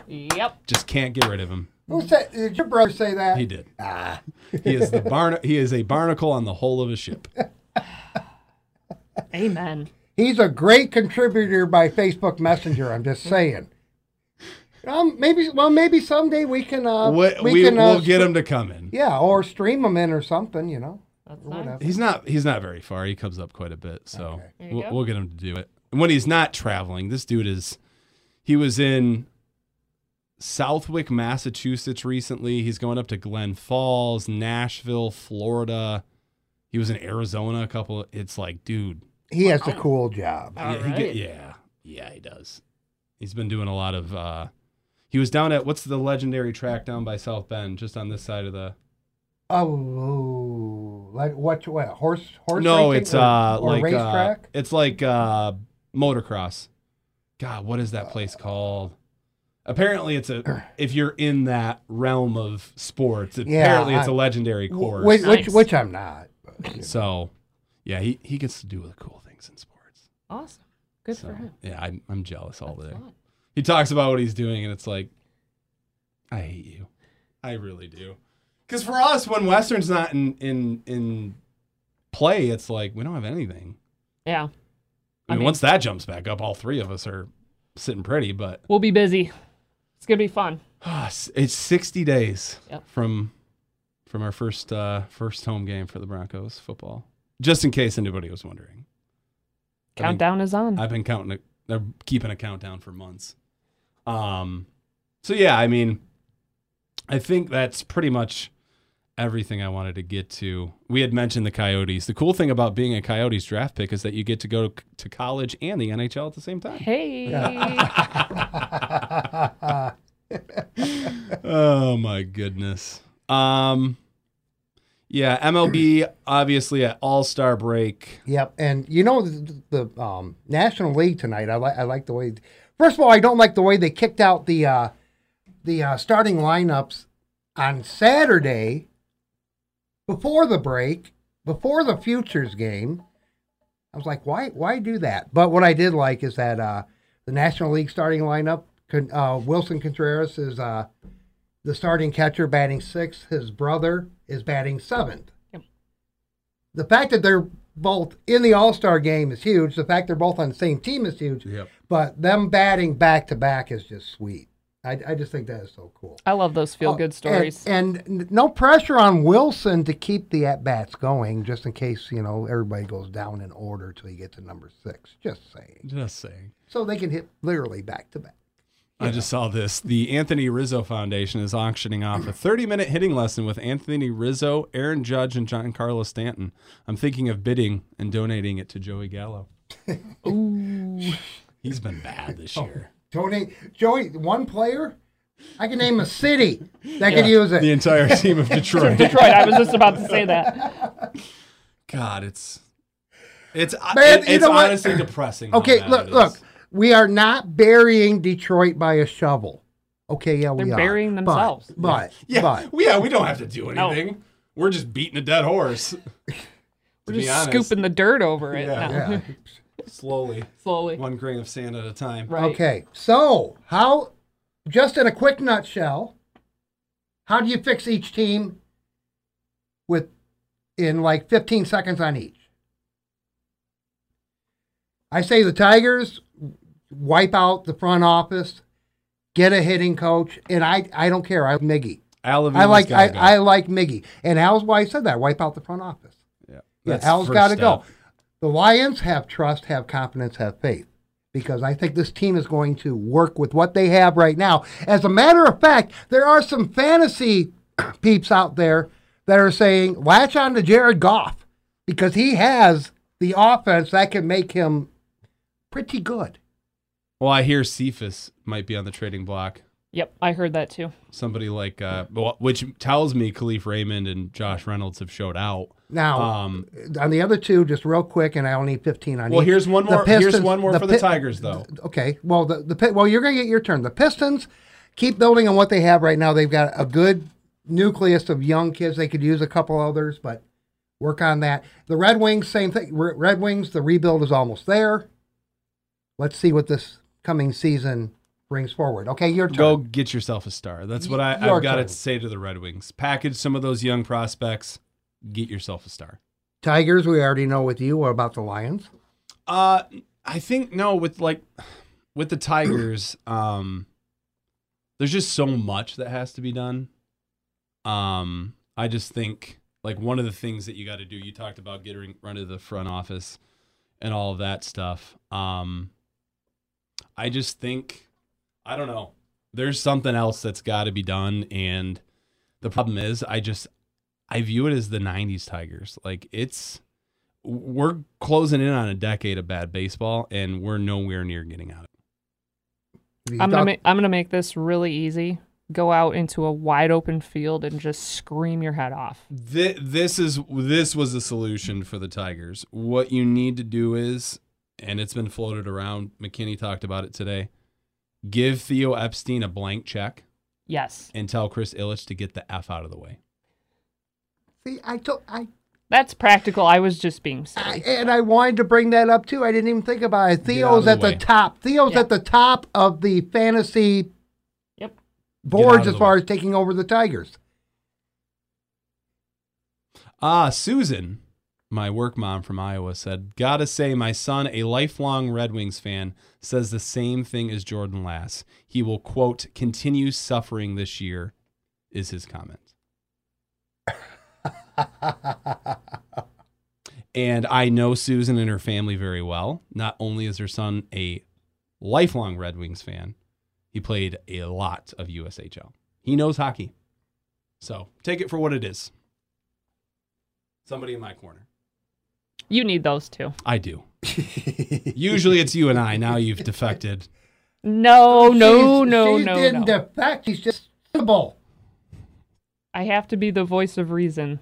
Yep. Just can't get rid of him. Who said? Did your brother say that? He did. Ah. He is the barn. He is a barnacle on the hull of a ship. Amen. He's a great contributor by Facebook Messenger. I'm just saying. Um, maybe. Well, maybe someday we can. Uh, We, we, we, can. will uh, get him to come in. Yeah, or stream him in or something. You know. That's Or nice. He's not. He's not very far. He comes up quite a bit. So There you we'll, we'll get him to do it. And when he's not traveling, this dude is. He was in Southwick, Massachusetts recently. He's going up to Glen Falls, Nashville, Florida. He was in Arizona a couple. It's like, dude, He has a cool job. All yeah, he get- yeah, yeah, he does. He's been doing a lot of. uh He was down at what's the legendary track down by South Bend, just on this side of the. Oh, like what? What horse? Horse? no, racing it's or, uh or like uh, racetrack. it's like uh motocross. God, what is that place called? Apparently, it's a if you're in that realm of sports. Yeah, apparently, it's I- a legendary course. which, which Nice. which I'm not. but, so, yeah, he he gets to do the cool things in sports. Awesome. Good So, for him. yeah, I'm I'm jealous all That's day. fun. He talks about what he's doing, and it's like, I hate you. I really do. Because for us, when Western's not in in in play, it's like we don't have anything. Yeah. I I mean, mean- once that jumps back up, all three of us are sitting pretty, but We'll be busy. It's gonna be fun. it's 60 days Yep. from from our first uh, first home game for the Broncos football. Just in case anybody was wondering, Countdown is on. I've been counting, it, they're keeping a countdown for months. Um, so yeah, I mean, I think that's pretty much everything I wanted to get to. We had mentioned the Coyotes. The cool thing about being a Coyotes draft pick is that you get to go to, to college and the NHL at the same time. hey. oh my goodness. Um, yeah, MLB obviously at All Star break. Yep, and you know the, the um, National League tonight. I like I like the way. First of all, I don't like the way they kicked out the uh, the uh, starting lineups on Saturday before the break, before the futures game. I was like, why why do that? But what I did like is that uh, the National League starting lineup. Uh, Willson Contreras is uh, the starting catcher, batting sixth. His brother is batting seventh the fact that they're both in the All Star game is huge. The fact they're both on the same team is huge. Yep. But them batting back to back is just sweet. I, I just think that is so cool. I love those feel oh, good Oh, stories. And, and no pressure on Wilson to keep the at bats going, just in case you know everybody goes down in order till you get to number six. Just saying, Just saying. so they can hit literally back to back. I just saw this. The Anthony Rizzo Foundation is auctioning off a 30 minute hitting lesson with Anthony Rizzo, Aaron Judge, and Giancarlo Stanton. I'm thinking of bidding and donating it to Joey Gallo. Ooh. He's been bad this oh, year. Tony, Joey, one player, I can name a city that could use it. The entire team of Detroit. Detroit. I was just about to say that. God, it's it's uh, Man, it- it's know what? honestly depressing. Okay, look, look. We are not burying Detroit by a shovel. Okay, yeah, we They're are. burying But- themselves. But, Yeah, but yeah, we don't have to do anything. No. anything. We're just beating a dead horse. We're just scooping the dirt over it Yeah. Now. yeah. Slowly, Slowly. one grain of sand at a time. Right. Okay, so how? Just in a quick nutshell, how do you fix each team with in like 15 seconds on each? I say the Tigers wipe out the front office, get a hitting coach, and I I don't care. I like Miggy. Al I like I, go. I like Miggy, and Al's why I said that. Wipe out the front office. yeah, Yeah, that's Al's first got to go. The Lions have trust, have confidence, have faith. Because I think this team is going to work with what they have right now. As a matter of fact, there are some fantasy peeps out there that are saying, latch on to Jared Goff because he has the offense that can make him pretty good. Well, I hear Cephus might be on the trading block. Yep, I heard that too. Somebody like, uh, which tells me Kalif Raymond and Josh Reynolds have showed out. Now, Um, on the other two, just real quick, and I only need 15 on well, each. here's one The more. here's one more for the Tigers, though. Okay. Well, the the well, you're going to get your turn. The Pistons keep building on what they have right now. They've got a good nucleus of young kids. They could use a couple others, but work on that. The Red Wings, same thing. Red Wings, the rebuild is almost there. Let's see what this coming season brings forward. Okay, your turn. Go get yourself a star. That's what I, I've got to say to the Red Wings. Package some of those young prospects. Get yourself a star. Tigers, we already know with you. What about the Lions? Uh, I think no. With like, with the Tigers, um, there's just so much that has to be done. Um, I just think like one of the things that you got to do. You talked about getting run to the front office and all of that stuff. Um, I just think I don't know. There's something else that's got to be done, and the problem is, I just I view it as the '90s Tigers. Like it's we're closing in on a decade of bad baseball, and we're nowhere near getting out. You I'm gonna thought- make I'm gonna make this really easy. Go out into a wide open field and just scream your head off. This, this is this was the solution for the Tigers. What you need to do is, and it's been floated around. McKinney talked about it today. Give Theo Epstein a blank check Yes, and tell Chris Ilitch to get the f out of the way. See, I told I that's practical. I was just being I, silly. and I wanted to bring that up too. I didn't even think about it. Theo's the at the top. Theo's Yeah. at the top of the fantasy Yep. boards as far way. as taking over the Tigers. Ah, Susan my work mom from Iowa said, Gotta say, my son, a lifelong Red Wings fan, says the same thing as Jordan Lass. He will, quote, continue suffering this year, is his comment. and I know Susan and her family very well. Not only is her son a lifelong Red Wings fan, he played a lot of USHL. He knows hockey. So take it for what it is. Somebody in my corner. You need those two. I do. Usually it's you and I. Now you've defected. No, no, She's- no, she no, didn't no. defect. She's just simple. I have to be the voice of reason.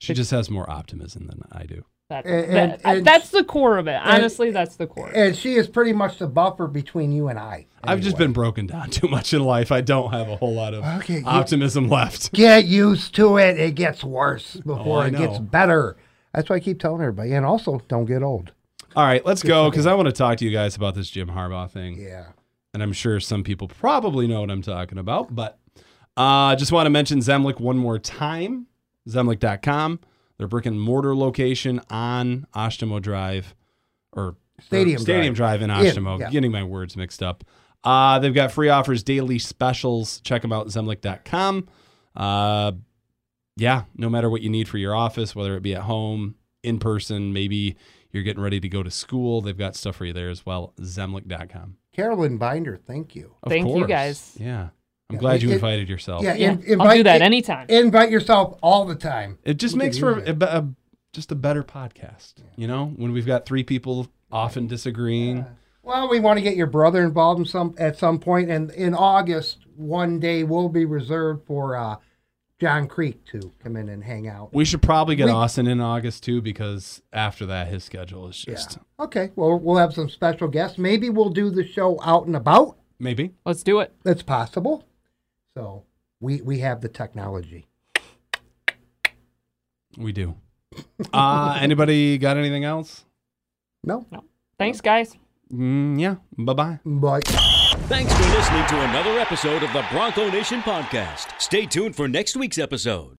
She just has more optimism than I do. That, And- that- and- that's the core of it. Honestly, that's the core. And she is pretty much the buffer between you and I. I've just been broken down too much in life. I don't have a whole lot of Okay, you- optimism left. Get used to it. It gets worse oh, before Oh, it gets better. That's why I keep telling everybody. And also, don't get old. All right, let's go because I want to talk to you guys about this Jim Harbaugh thing. Yeah. and I'm sure some people probably know what I'm talking about, but uh, just want to mention Zemlik one more time. Zemlik.com, their brick and mortar location on Oshtemo Drive or Stadium or Stadium Drive, in In, Oshtemo. yeah. Getting my words mixed up. Uh, they've got free offers, daily specials. Check them out, Zemlik.com. Uh, yeah, no matter what you need for your office, whether it be at home, in person, maybe you're getting ready to go to school, they've got stuff for you there as well. Zemlik.com. Carolyn Binder, thank you. Of Thank you, guys. Yeah. I'm Yeah, glad you it- invited yourself. Yeah, Yeah, in- I'll invite, do that in- anytime. Invite yourself all the time. It just We makes for use a, a- just a better podcast. You know, when we've got three people often disagreeing. Well, we want to get your brother involved in some at some point, and in August, one day will be reserved for uh, John Creek to come in and hang out. We should probably get We- Austin in August too, because after that, his schedule is just Okay, well, we'll have some special guests. Maybe we'll do the show out and about. maybe. Let's do it. That's possible. So we we have the technology. We do. Uh, anybody got anything else? No, No. Thanks, guys. Mm, yeah. Bye bye. but. Thanks for listening to another episode of the Bronco Nation podcast. Stay tuned for next week's episode.